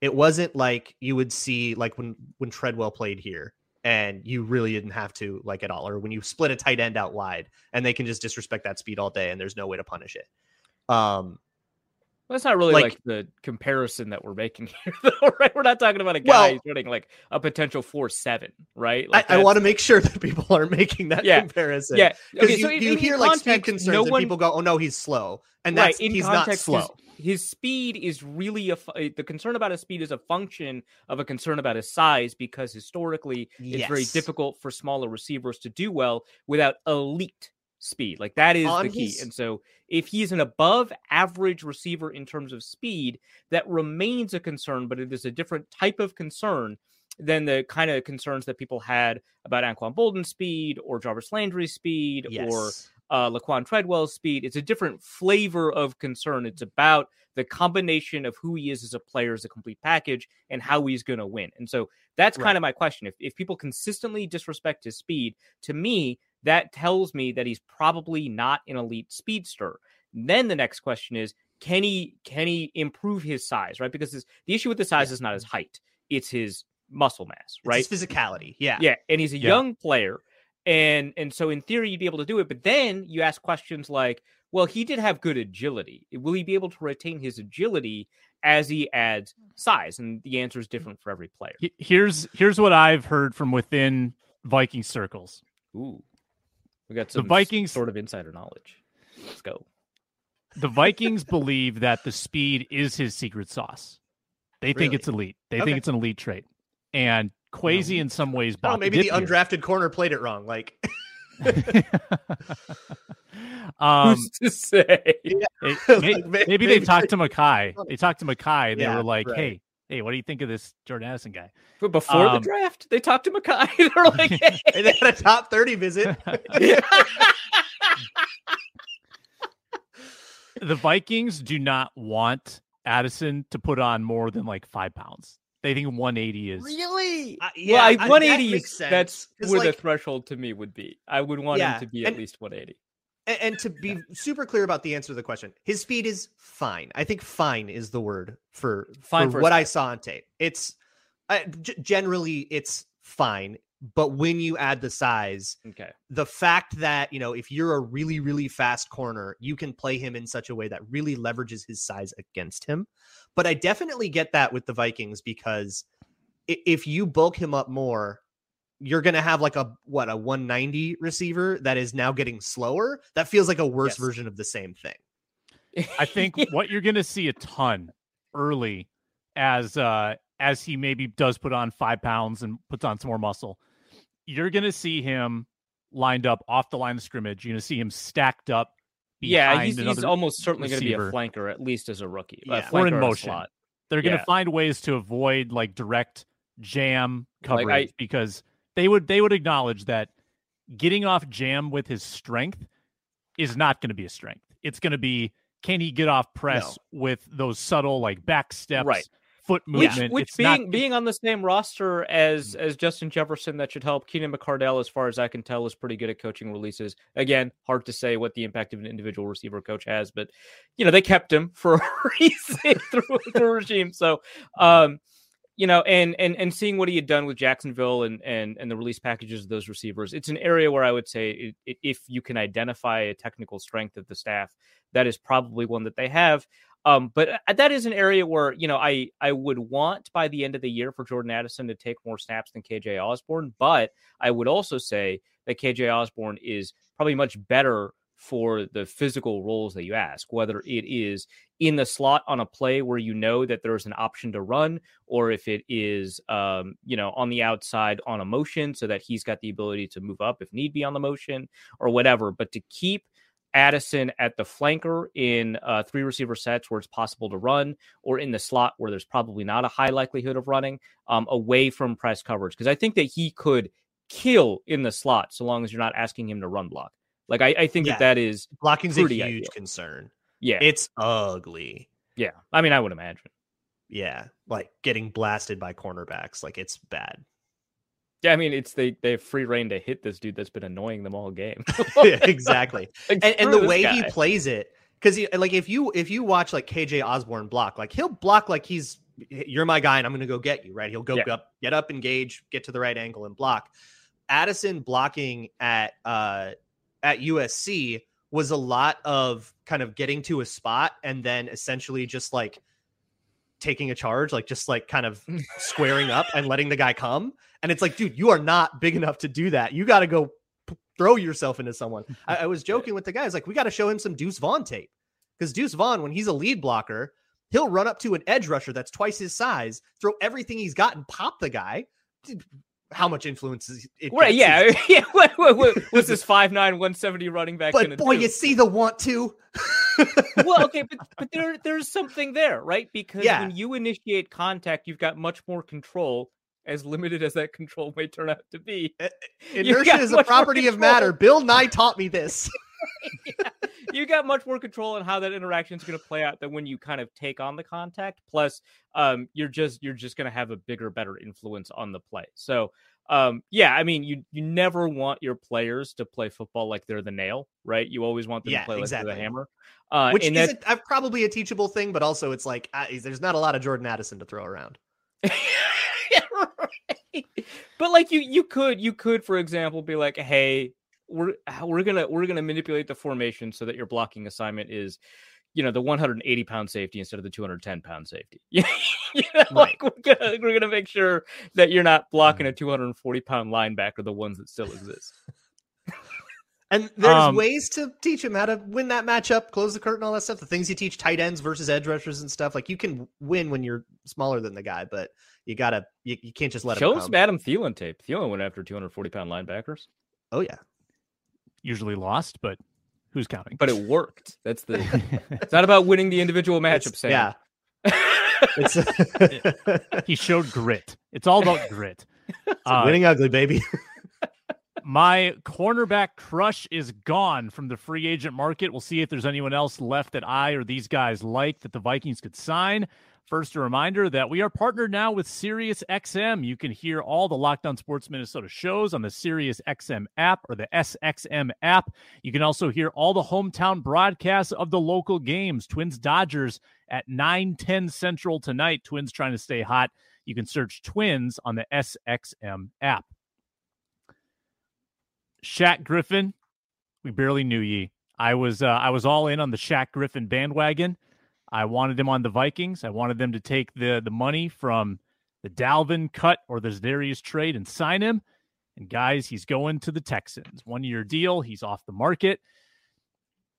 It wasn't like you would see like when when Treadwell played here and you really didn't have to like at all or when you split a tight end out wide and they can just disrespect that speed all day and there's no way to punish it. Um Well, that's not really like, Like- the comparison that we're making here, though, right? We're not talking about a guy Well- running like a potential four seven, right? I, Like I want to make sure that people aren't making that Yeah. comparison. yeah. Because Okay, you, so in- you in hear like speed concerns no and people go, "Oh no, he's slow," and that's in he's not context, slow. His, speed is really a eh, the concern about his speed is a function of a concern about his size because historically it's very difficult for smaller receivers to do well without elite speed. Like that is On the key. his- And so if he's an above average receiver in terms of speed, that remains a concern, but it is a different type of concern than the kind of concerns that people had about Anquan Boldin's speed or Jarvis Landry's speed or Yes. Uh, Laquan Treadwell's speed. It's a different flavor of concern. It's about the combination of who he is as a player as a complete package and how he's going to win. And so that's kind of my question. If, if people consistently disrespect his speed, to me, that tells me that he's probably not an elite speedster. Then the next question is, can he can he improve his size, right? Because the issue with the size is not his height; it's his muscle mass, It's right? his physicality. Yeah. Yeah, and he's a Yeah. young player, and and so in theory you'd be able to do it. But then you ask questions like, well, he did have good agility. Will he be able to retain his agility as he adds hmm. size? And the answer is different for every player. Here's here's what I've heard from within Viking circles. Ooh, we got some s- Vikings- sort of insider knowledge. Let's go. The Vikings believe that the speed is his secret sauce. They think it's elite. They Okay. think it's an elite trait. And Kwesi in some ways Oh, maybe the dip here. undrafted corner played it wrong. Like um, Who's to say? It- Like, may- may- maybe, maybe they talked to Mackay. They talked to Mackay. and they Yeah, were like, right. "Hey, hey, what do you think of this Jordan Addison guy?" But before the Um, draft, they talked to Mackay. They're like, hey. they had a top 30 visit. the Vikings do not want Addison to put on more than like five pounds. They think 180 is really? Uh, well, I, 180 makes is sense, that's 'cause, where like, the threshold to me would be. I would want Yeah, him to be at and- least 180. And, and to be super clear about the answer to the question, his speed is fine. I think fine is the word for, Fine for for what I saw on tape. It's uh, g- generally it's fine, but when you add the size, Okay. the fact that you know if you're a really really fast corner, you can play him in such a way that really leverages his size against him. But I definitely get that with the Vikings because if you bulk him up more, you're going to have like a what a 190 receiver that is now getting slower. That feels like a worse Yes. version of the same thing. I think what you're going to see a ton early as uh as he maybe does put on 5 pounds and puts on some more muscle. You're going to see him lined up off the line of scrimmage. You're going to see him stacked up. Yeah, he's, he's almost certainly going to be a flanker, at least as a rookie. Yeah. A Or in motion. slot. They're going to Yeah. find ways to avoid like direct jam Like, coverage I- because they would they would acknowledge that getting off jam with his strength is not going to be a strength. It's going to be can he get off press with those subtle like back steps, Right. Foot Which, movement. which It's being not, being on the same roster as as Justin Jefferson, that should help. Keenan McCardell, as far as I can tell, is pretty good at coaching releases. Again, hard to say what the impact of an individual receiver coach has, but you know they kept him for a reason through the regime. So, um, you know, and and and seeing what he had done with Jacksonville and and and the release packages of those receivers, it's an area where I would say it, it, if you can identify a technical strength of the staff, that is probably one that they have. Um, but uh, that is an area where you know I I would want by the end of the year for Jordan Addison to take more snaps than KJ Osborn, but I would also say that KJ Osborn is probably much better for the physical roles that you ask, whether it is in the slot on a play where you know that there's an option to run, or if it is, um, you know, on the outside on a motion so that he's got the ability to move up if need be on the motion or whatever. But to keep Addison at the flanker in uh, three receiver sets where it's possible to run, or in the slot where there's probably not a high likelihood of running, um, away from press coverage. Because I think that he could kill in the slot so long as you're not asking him to run block. Like I, I think Yeah. that that is Blocking's a huge ideal. concern. yeah It's ugly. yeah. I mean I would imagine. Yeah, like getting blasted by cornerbacks, like it's bad. Yeah, I mean it's they they have free reign to hit this dude that's been annoying them all game. yeah, exactly. Like, and, and the way he plays it because like if you if you watch like kj osborn block like he'll block like he's you're my guy and i'm gonna go get you right he'll go Yeah. up get up engage get to the right angle and block addison blocking at uh at usc was a lot of kind of getting to a spot and then essentially just like taking a charge like just like kind of squaring up and letting the guy come and it's like dude you are not big enough to do that you got to go p- throw yourself into someone I, I was joking with the guys like we got to show him some Deuce Vaughn tape because Deuce Vaughn, when he's a lead blocker, he'll run up to an edge rusher that's twice his size, throw everything he's got, and pop the guy. How much influence is it? Right, yeah, yeah. What, what, what, what's this 5'9", 170 running back But boy, do? you see the want to. well, okay, but but there there's something there, right? Because Yeah. when you initiate contact, you've got much more control, as limited as that control may turn out to be. Inertia is a property of matter. Bill Nye taught me this. you got much more control on how that interaction is going to play out than when you kind of take on the contact. Plus, um, you're just you're just going to have a bigger, better influence on the play. So, um, yeah, I mean, you you never want your players to play football like they're the nail, right? You always want them Yeah, to play like they're the hammer. Uh, Which isn't uh, probably a teachable thing, but also it's like uh, there's not a lot of Jordan Addison to throw around. Right. But like you you could you could for example be like, "Hey, we're we're going to we're going to manipulate the formation so that your blocking assignment is you know the 180 pound safety instead of the 210 pound safety. you know, like we're gonna we're gonna make sure that you're not blocking a 240 pound linebacker, the ones that still exist. And there's Um, ways to teach him how to win that matchup, close the curtain, all that stuff. The things you teach tight ends versus edge rushers and stuff. Like you can win when you're smaller than the guy, but you gotta you, you can't just let Show him him come. some Adam Thielen tape. Thielen went after 240 pound linebackers, Oh yeah. usually lost, but who's counting? but it worked. That's the. it's not about winning the individual matchup. It's- Sam. Yeah. It's, he showed grit. It's all about grit. Uh, winning ugly, baby. my cornerback crush is gone from the free agent market. We'll see if there's anyone else left that I or these guys like that the Vikings could sign. First, a reminder that we are partnered now with SiriusXM. You can hear all the Locked On Sports Minnesota shows on the SiriusXM app or the SXM app. You can also hear all the hometown broadcasts of the local games. Twins Dodgers at 9 10 Central tonight. Twins trying to stay hot. You can search Twins on the SXM app. Shaq Griffin, we barely knew ye. I was uh, I was all in on the Shaq Griffin bandwagon. I wanted him on the Vikings. I wanted them to take the the money from the Dalvin cut or the Darius trade and sign him. And guys, he's going to the Texans. One year deal. He's off the market.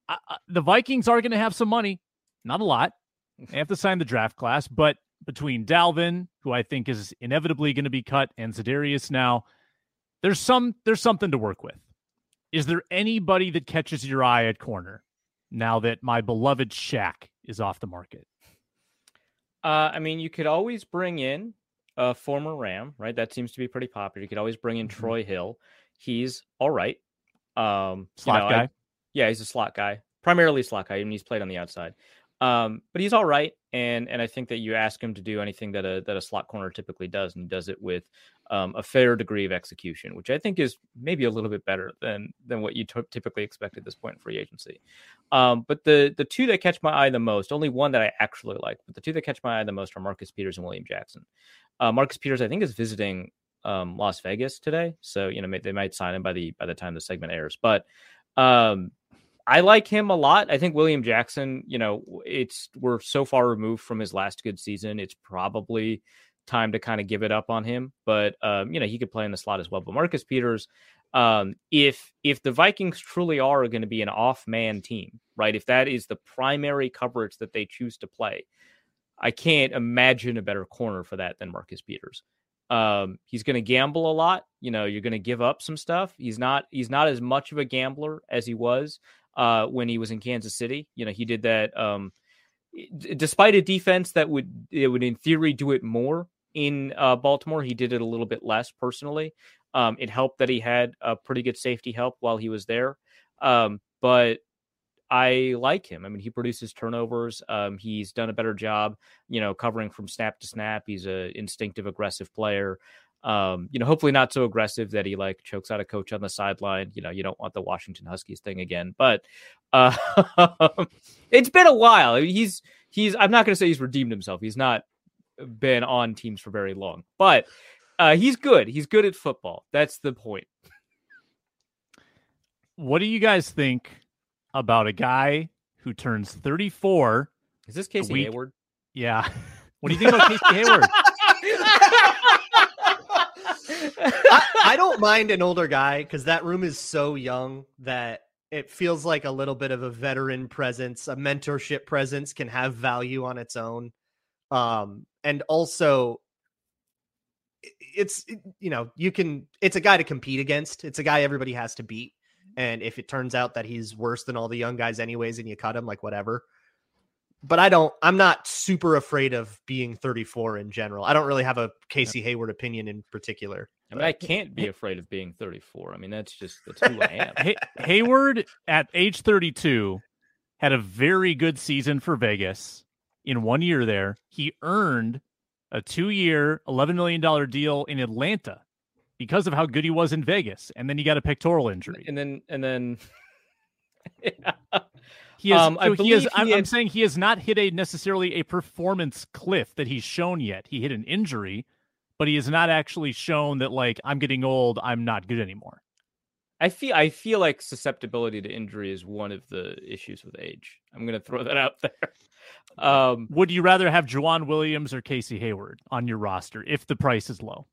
I, the Vikings are going to have some money, not a lot. They have to sign the draft class, but between Dalvin, who I think is inevitably going to be cut, and Za'Darius now, there's some there's something to work with. Is there anybody that catches your eye at corner now that my beloved Shaq is off the market? Uh, I mean, you could always bring in a former Ram, right? That seems to be pretty popular. You could always bring in Mhm. Troy Hill. He's all right. Um, you Slot know, I- guy? yeah, he's a slot guy, primarily slot guy. I mean, he's played on the outside. Um, but he's all right, and and I think that you ask him to do anything that a that a slot corner typically does, and he does it with um, a fair degree of execution, which I think is maybe a little bit better than than what you t- typically expect at this point in free agency. Um, but the the two that catch my eye the most, only one that I actually like, but the two that catch my eye the most are Marcus Peters and William Jackson. Uh, Marcus Peters, I think, is visiting um, Las Vegas today, so you know they might sign him by the by the time the segment airs. But um, I like him a lot. I think William Jackson, you know, it's we're so far removed from his last good season. It's probably time to kind of give it up on him. But um, you know, he could play in the slot as well. But Marcus Peters, um, if if the Vikings truly are going to be an off man team, right? If that is the primary coverage that they choose to play, I can't imagine a better corner for that than Marcus Peters. Um, he's going to gamble a lot. You know, you're going to give up some stuff. He's not. He's not as much of a gambler as he was uh, when he was in Kansas City. You know, he did that. Um, d- despite a defense that would it would in theory do it more in uh, Baltimore, he did it a little bit less personally. Um, it helped that he had a pretty good safety help while he was there. Um, but I like him. I mean, he produces turnovers. Um, he's done a better job, you know, covering from snap to snap. He's a instinctive, aggressive player. Um, you know, hopefully not so aggressive that he like chokes out a coach on the sideline. You know, you don't want the Washington Huskies thing again. But uh, it's been a while. He's he's. I'm not going to say he's redeemed himself. He's not been on teams for very long, but uh, he's good. He's good at football. That's the point. What do you guys think about a guy who turns 34? Is this Casey week- Hayward? Yeah. What do you think about Casey Hayward? I, I don't mind an older guy because that room is so young that it feels like a little bit of a veteran presence, a mentorship presence can have value on its own. Um, and also it's you know, you can it's a guy to compete against. It's a guy everybody has to beat. And if it turns out that he's worse than all the young guys anyways and you cut him, like whatever. But I don't I'm not super afraid of being 34 in general. I don't really have a Casey Hayward opinion in particular. I mean, I can't be afraid of being 34. I mean, that's just that's who I am. Hay- Hayward at age 32 had a very good season for Vegas in one year there. He earned a two year, $11 million deal in Atlanta because of how good he was in Vegas. And then he got a pectoral injury. And then and then yeah. He has, Um, so he believe I'm, he I'm saying he has not hit a necessarily a performance cliff that he's shown yet. He hit an injury, but he has not actually shown that like I'm getting old, I'm not good anymore. I feel I feel like susceptibility to injury is one of the issues with age. I'm gonna throw that out there. Um, Would you rather have Juwan Williams or Casey Hayward on your roster if the price is low?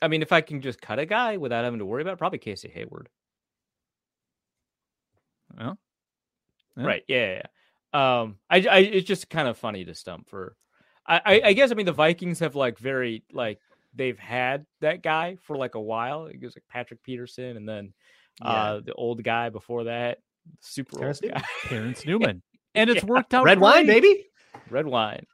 I mean, if I can just cut a guy without having to worry about, it, probably Casey Hayward. Well, Yeah. Right? Yeah, yeah. yeah. Um, I, I, it's just kind of funny to stump for. I, I, I guess I mean the Vikings have like very like they've had that guy for like a while. It was like Patrick Peterson, and then uh the old guy before that, super Terrence old guy, Terrence Newman. And it's worked out Red wine, great. baby. red wine.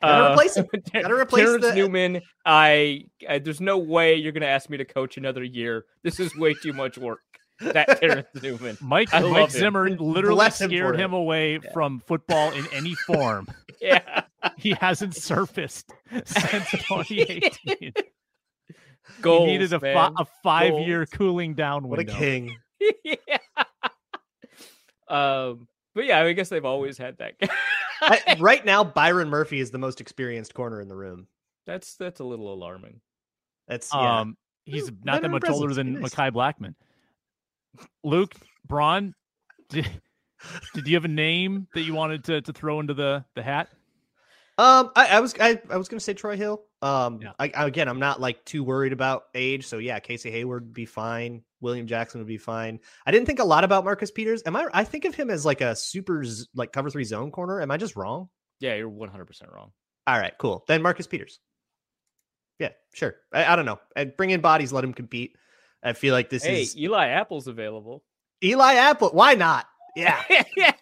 Gotta uh, replace him. Gotta replace Terrence the- Newman. I, I there's no way you're gonna ask me to coach another year. This is way too much work. That Terrence Newman. Mike, Mike love him. Zimmer literally Bless scared for it. him away from football in any form. Yeah. He hasn't surfaced since 2018. Goals, he needed a, fi- a five year cooling down What a king. yeah. Um, but yeah, I guess they've always had that guy. I- right now, Byron Murphy is the most experienced corner in the room. that's that's a little alarming. That's yeah. Um, he's Ooh, not that veteran much older than Nice. Mekhi Blackmon. Luke Braun, did, did you have a name that you wanted to, to throw into the, the hat? Um, I, I was I, I was gonna say Troy Hill. Um, Yeah. I, again, I'm not like too worried about age, so yeah, Casey Hayward would be fine. William Jackson would be fine. I didn't think a lot about Marcus Peters. Am I? I think of him as like a super like cover three zone corner. Am I just wrong? Yeah, you're 100 percent wrong. All right, cool. Then Marcus Peters. Yeah, sure. I, I don't know. And bring in bodies, let him compete. I feel like this Hey, is Eli Apple's available. Eli Apple. Why not? Yeah. yeah.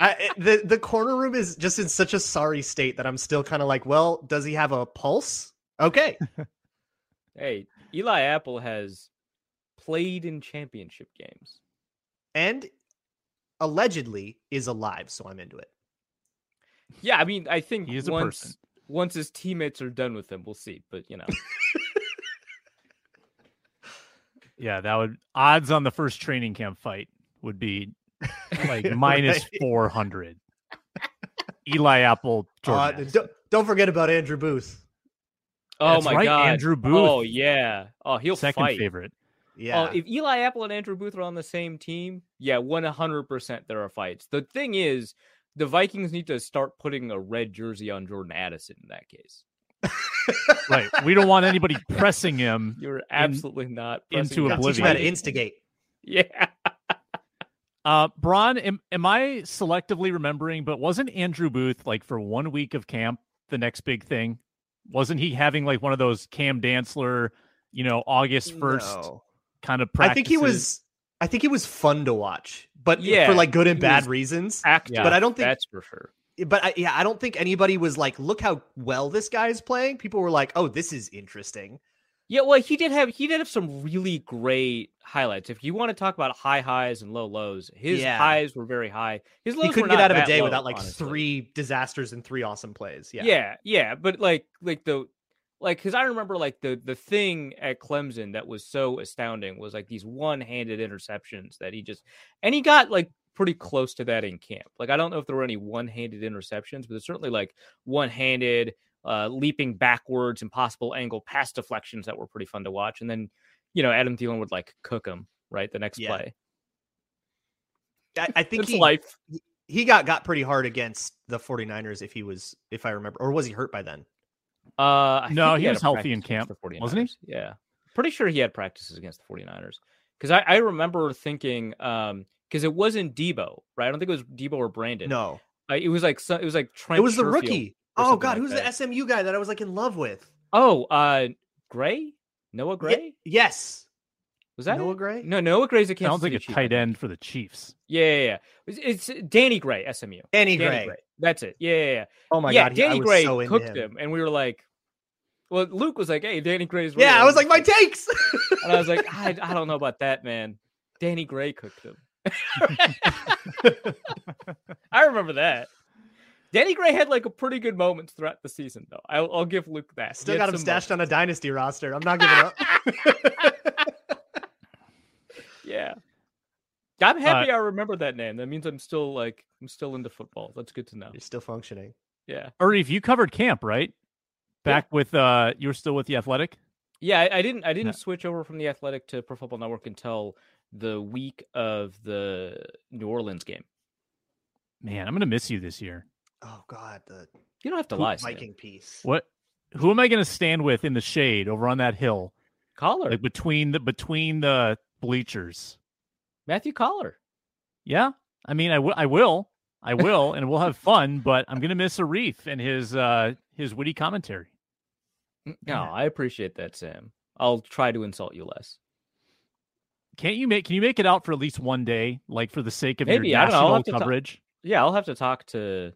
I, eh, the the corner room is just in such a sorry state that I'm still kind of like, well, does he have a pulse? Okay. Hey, Eli Apple has played in championship games. and allegedly is alive, so I'm into it. Yeah, I mean, I think He is a person. once his teammates are done with him, we'll see. But you know, Yeah, that would odds on the first training camp fight would be like minus Right. 400. Eli Apple, Jordan. Uh, don't, don't forget about Andrew Booth. oh That's my right, god, Andrew Booth. Oh yeah. Oh, he'll second fight. favorite. Yeah. Oh, if Eli Apple and Andrew Booth are on the same team, yeah, one hundred percent there are fights. The thing is, the Vikings need to start putting a red jersey on Jordan Addison in that case. Right. We don't want anybody pressing him. You're absolutely not into pressing Gotta that teach him how to instigate. Yeah. Uh, Braun, am, am I selectively remembering, but wasn't Andrew Booth like for one week of camp the next big thing? Wasn't he having like one of those Cam Dantzler, you know, August 1st No. kind of I think he was. I think he was fun to watch, but Yeah, for like good and bad reasons. Active, Yeah. But I don't think that's for sure. but I, yeah, I don't think anybody was like, "Look how well this guy is playing." People were like, "Oh, this is interesting." Yeah, well, he did have he did have some really great highlights. If you want to talk about high highs and low lows, his Yeah. highs were very high. His lows He couldn't get out of a day low, without like honestly. three disasters and three awesome plays. Yeah, Yeah. yeah, but like like the like because I remember like the the thing at Clemson that was so astounding was like these one handed interceptions that he just and he got like pretty close to that in camp. Like I don't know if there were any one handed interceptions, but there's certainly like one handed uh leaping backwards impossible angle pass deflections that were pretty fun to watch. And then you know Adam Thielen would like cook him right the next Yeah. play. I, I think he life. he got got pretty hard against the 49ers if he was if I remember, or was he hurt by then? Uh, I No, think he had was healthy in camp, the 49ers. wasn't he? Yeah, pretty sure he had practices against the 49ers. Because I, I remember thinking, um, because it wasn't Deebo, right? I don't think it was Deebo or Brandon. No, Uh, it was like it was like Trent. it was the Sherfield rookie. Or Oh God, like who's that. the SMU guy that I was like in love with? Oh, uh, Gray, Noah Gray. Yes, Was that Noah it? Gray? No, Noah Gray's a Kansas sounds like City a Chief, tight think. end for the Chiefs. Yeah, yeah, yeah. It's, it's Danny Gray, SMU. Danny Danny Gray. That's it. Yeah, yeah, yeah. Oh my yeah, God, he- I Danny was Gray so into cooked him. him. and we were like, well, Luke was like, "Hey, Danny Gray's." Yeah, real." I was like, my takes. And I was like, I, I don't know about that, man. Danny Gray cooked him. I remember that. Danny Gray had like a pretty good moments throughout the season, though. I'll, I'll give Luke that. Still got him stashed moments. on a dynasty roster. I'm not giving up. Yeah, I'm happy Uh, I remember that name. That means I'm still like I'm still into football. That's good to know. You're still functioning. Yeah, Arif, you covered camp, right? Back with uh you were still with the athletic? yeah. I, I didn't I didn't Yeah. switch over from the Athletic to Pro Football Network until the week of the New Orleans game. Man, I'm gonna miss you this year. Oh God, the You don't have to poop lie, Sam. Viking piece. What who am I gonna stand with in the shade over on that hill? Coller, Like between the between the bleachers. Matthew Coller. Yeah. I mean I wi- I will. I will, and we'll have fun, but I'm gonna miss Arif and his uh his witty commentary. No, I appreciate that, Sam. I'll try to insult you less. Can't you make can you make it out for at least one day, like for the sake of Maybe, your I don't know, I'll national have to ta- coverage? Yeah, I'll have to talk to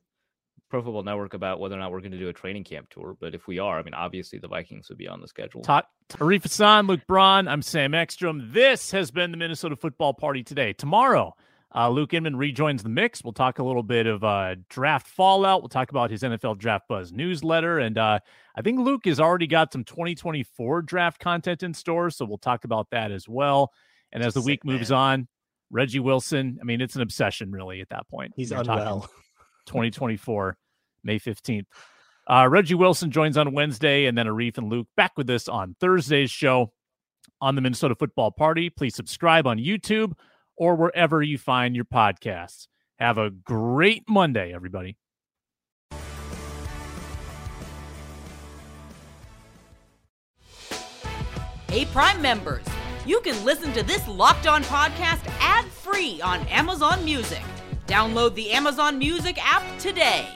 Pro Football Network about whether or not we're going to do a training camp tour. But if we are, I mean, obviously the Vikings would be on the schedule. Ta- Tarif Hasan, Luke Braun. I'm Sam Ekstrom. This has been the Minnesota Football Party today. Tomorrow, uh, Luke Inman rejoins the mix. We'll talk a little bit of uh, draft fallout. We'll talk about his NFL Draft Buzz newsletter. And uh, I think Luke has already got some 2024 draft content in store. So we'll talk about that as well. And as the Sick week moves man. on, Reggie Wilson, I mean, it's an obsession really at that point. He's You're unwell. 2024, May 15th. Uh, Reggie Wilson joins on Wednesday, and then Arif and Luke back with us on Thursday's show on the Minnesota Football Party. Please subscribe on YouTube or wherever you find your podcasts. Have a great Monday, everybody. Hey, Prime members, you can listen to this locked on podcast ad free on Amazon Music. Download the Amazon Music app today.